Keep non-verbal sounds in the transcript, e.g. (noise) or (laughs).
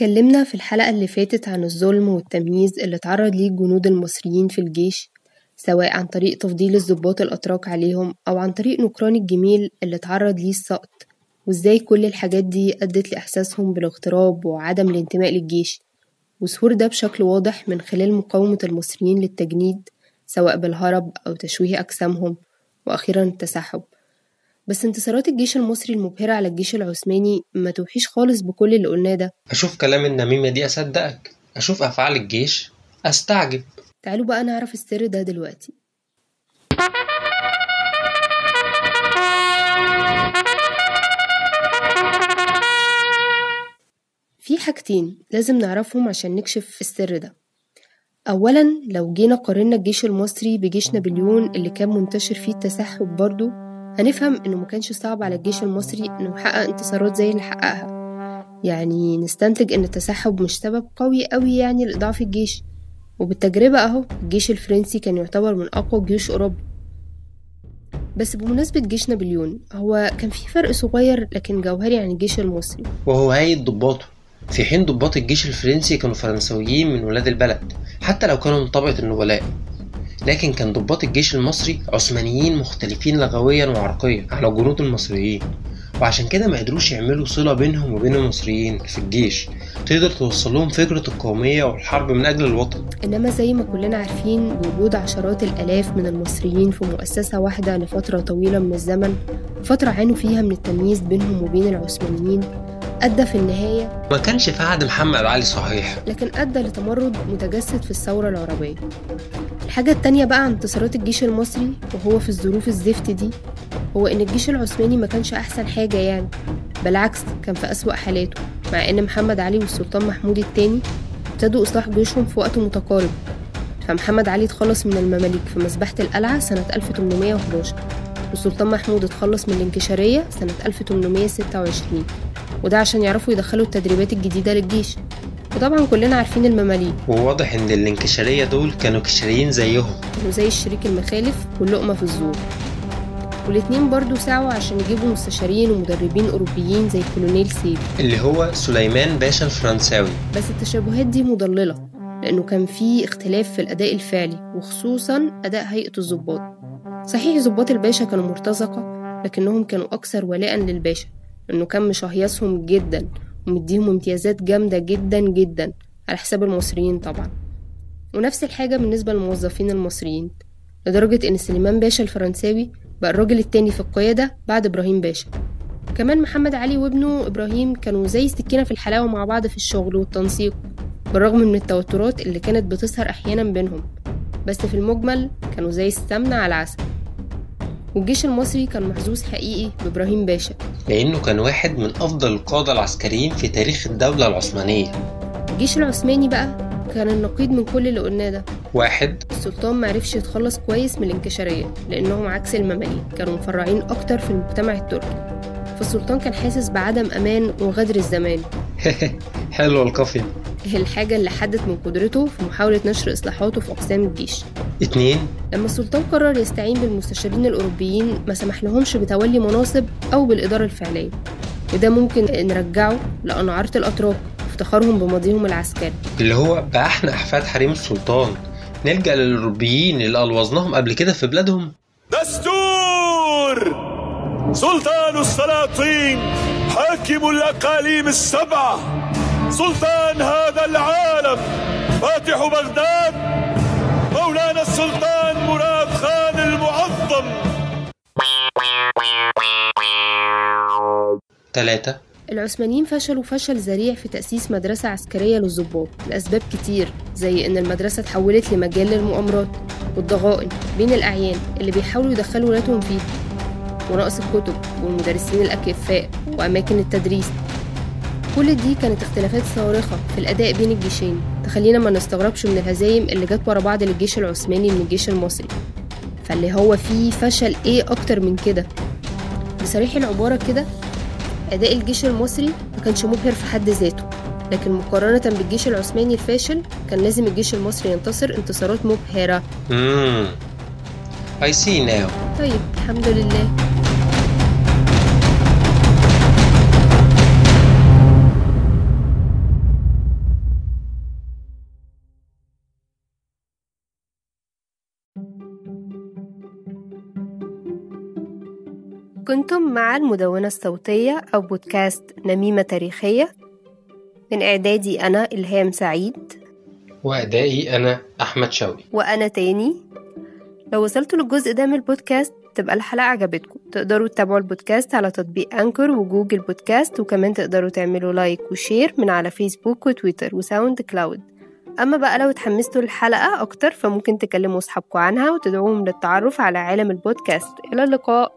اتكلمنا في الحلقة اللي فاتت عن الظلم والتمييز اللي اتعرض ليه الجنود المصريين في الجيش سواء عن طريق تفضيل الضباط الأتراك عليهم أو عن طريق نكران الجميل اللي اتعرض ليه السقط وإزاي كل الحاجات دي أدت لإحساسهم بالاغتراب وعدم الانتماء للجيش. وظهور ده بشكل واضح من خلال مقاومة المصريين للتجنيد سواء بالهرب أو تشويه أجسامهم وأخيرا التسحب. بس انتصارات الجيش المصري المبهرة على الجيش العثماني ما توحيش خالص بكل اللي قلناه ده. أشوف كلام النميمة دي أصدقك. أشوف أفعال الجيش. أستعجب. تعالوا بقى نعرف السر ده دلوقتي. في حاجتين لازم نعرفهم عشان نكشف السر ده. أولا لو جينا قارنا الجيش المصري بجيش نابليون اللي كان منتشر فيه التسحب برضه هنفهم إنه مكانش صعب على الجيش المصري إنه يحقق انتصارات زي اللي حققها. يعني نستنتج إن التسحب مش سبب قوي قوي يعني لإضعاف الجيش. وبالتجربة أهو الجيش الفرنسي كان يعتبر من أقوى جيوش أوروبا. بس بمناسبة جيش نابليون هو كان في فرق صغير لكن جوهري عن الجيش المصري. وهو هيئة ضباطه. في حين ضباط الجيش الفرنسي كانوا فرنسويين من ولاد البلد حتى لو كانوا من طبقة النبلاء. لكن كان ضباط الجيش المصري عثمانيين مختلفين لغويا وعرقيا عن الجنود المصريين. وعشان كده ما قدروش يعملوا صلة بينهم وبين المصريين في الجيش. تقدر توصل لهم فكرة القومية والحرب من أجل الوطن. إنما زي ما كلنا عارفين وجود عشرات الآلاف من المصريين في مؤسسة واحدة لفترة طويلة من الزمن فترة عانوا فيها من التمييز بينهم وبين العثمانيين أدى في النهاية. ما كانش في عهد محمد علي صحيح. لكن أدى لتمرد متجسد في الثورة العربية. الحاجة التانية بقى عن انتصارات الجيش المصري وهو في الظروف الزفت دي هو إن الجيش العثماني ما كانش أحسن حاجة يعني. بالعكس كان في أسوأ حالاته. مع إن محمد علي والسلطان محمود التاني ابتدوا إصلاح جيوشهم في وقت متقارب. فمحمد علي اتخلص من المماليك في مذبحة القلعة سنة 1811 والسلطان محمود اتخلص من الانكشارية سنة 1826 وده عشان يعرفوا يدخلوا التدريبات الجديدة للجيش. وطبعا كلنا عارفين المماليك. وواضح إن الانكشارية دول كانوا كشريين زيهم. كانوا زي الشريك المخالف واللقمة في الزور. والاتنين برضو سعوا عشان يجيبوا مستشارين ومدربين أوروبيين زي كولونيل سيف اللي هو سليمان باشا الفرنساوي. بس التشابهات دي مضللة لأنه كان في اختلاف في الأداء الفعلي وخصوصا أداء هيئة الضباط. صحيح ضباط الباشا كانوا مرتزقة لكنهم كانوا أكثر ولاء للباشا. لأنه كان مشهيصهم جدا ومديهم امتيازات جامدة جدا جدا على حساب المصريين طبعا. ونفس الحاجة بالنسبة للموظفين المصريين لدرجة إن سليمان باشا الفرنساوي بقى الراجل التاني في القيادة بعد إبراهيم باشا. كمان محمد علي وابنه إبراهيم كانوا زي السكينة في الحلاوة مع بعض في الشغل والتنسيق بالرغم من التوترات اللي كانت بتظهر أحيانا بينهم. بس في المجمل كانوا زي السمنة على العسل. والجيش المصري كان محظوظ حقيقي بإبراهيم باشا. لأنه كان واحد من أفضل القادة العسكريين في تاريخ الدولة العثمانية. الجيش العثماني بقى كان النقيض من كل اللي قلناه ده. واحد. السلطان معرفش يتخلص كويس من الانكشارية لأنهم عكس المماليك كانوا مفرعين أكتر في المجتمع التركي. فالسلطان كان حاسس بعدم أمان وغدر الزمان. (laughs) حلوة القافية. الحاجة اللي حدت من قدرته في محاولة نشر إصلاحاته في أقسام الجيش. اتنين. لما السلطان قرر يستعين بالمستشارين الأوروبيين ما سمح لهمش بتولي مناصب أو بالإدارة الفعلية. وده ممكن نرجعه لأنعارة الأتراك وافتخارهم بماضيهم العسكري. اللي هو بقى أحنا أحفاد حريم السلطان. نلجأ للأوروبيين اللي ألوظناهم قبل كده في بلادهم. دستور! سلطان السلاطين حاكم الأقاليم السبعة. سلطان هذا العالم. فاتح بغداد. مولانا السلطان مراد خان المعظم. تلاتة. العثمانيين فشلوا فشل ذريع في تأسيس مدرسة عسكرية للضباط لأسباب كتير زي إن المدرسة اتحولت لمجال للمؤامرات والضغائن بين الأعيان اللي بيحاولوا يدخلوا ولادهم فيها ونقص الكتب والمدرسين الأكفاء وأماكن التدريس. كل دي كانت اختلافات صارخة في الأداء بين الجيشين تخلينا ما نستغربش من الهزايم اللي جت ورا بعض للجيش العثماني من الجيش المصري. فاللي هو فيه فشل إيه أكتر من كده؟ بصريح العبارة كده أداء الجيش المصري ما كانش مبهر في حد ذاته لكن مقارنة بالجيش العثماني الفاشل كان لازم الجيش المصري ينتصر انتصارات مبهرة. مم. I see now. طيب الحمد لله. كنتم مع المدونة الصوتية أو بودكاست نميمة تاريخية؟ من إعدادي أنا إلهام سعيد. وأدائي أنا أحمد شوقي. وأنا تاني. لو وصلتوا للجزء ده من البودكاست تبقى الحلقة عجبتكم. تقدروا تتابعوا البودكاست على تطبيق Anchor و Google Podcasts وكمان تقدروا تعملوا like و share من على فيسبوك وتويتر و SoundCloud أما بقى لو اتحمستوا للحلقة أكتر فممكن تكلموا أصحابكم عنها وتدعوهم للتعرف على عالم البودكاست. إلى اللقاء.